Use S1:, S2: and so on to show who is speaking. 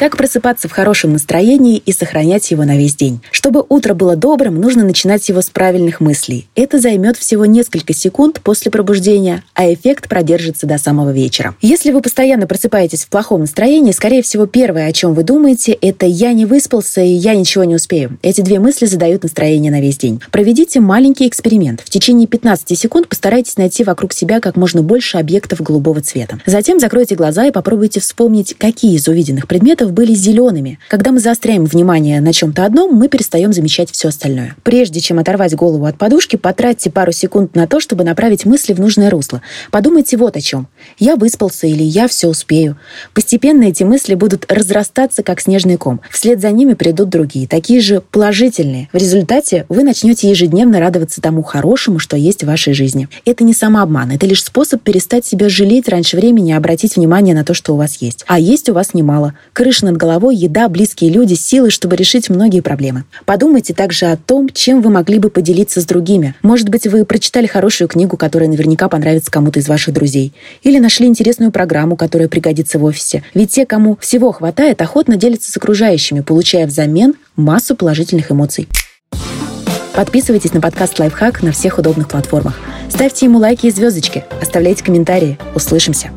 S1: Как просыпаться в хорошем настроении и сохранять его на весь день? Чтобы утро было добрым, нужно начинать его с правильных мыслей. Это займет всего несколько секунд после пробуждения, а эффект продержится до самого вечера. Если вы постоянно просыпаетесь в плохом настроении, скорее всего, первое, о чем вы думаете, это «я не выспался и я ничего не успею». Эти две мысли задают настроение на весь день. Проведите маленький эксперимент. В течение 15 секунд постарайтесь найти вокруг себя как можно больше объектов голубого цвета. Затем закройте глаза и попробуйте вспомнить, какие из увиденных предметов предметов были зелеными. Когда мы заостряем внимание на чем-то одном, мы перестаем замечать все остальное. Прежде чем оторвать голову от подушки, потратьте пару секунд на то, чтобы направить мысли в нужное русло. Подумайте вот о чем. Я выспался или я все успею. Постепенно эти мысли будут разрастаться, как снежный ком. Вслед за ними придут другие, такие же положительные. В результате вы начнете ежедневно радоваться тому хорошему, что есть в вашей жизни. Это не самообман, это лишь способ перестать себя жалеть раньше времени и обратить внимание на то, что у вас есть. А есть у вас немало. Крыша крыша над головой, еда, близкие люди, силы, чтобы решить многие проблемы. Подумайте также о том, чем вы могли бы поделиться с другими. Может быть, вы прочитали хорошую книгу, которая наверняка понравится кому-то из ваших друзей. Или нашли интересную программу, которая пригодится в офисе. Ведь те, кому всего хватает, охотно делятся с окружающими, получая взамен массу положительных эмоций. Подписывайтесь на подкаст «Лайфхак» на всех удобных платформах. Ставьте ему лайки и звездочки. Оставляйте комментарии. Услышимся.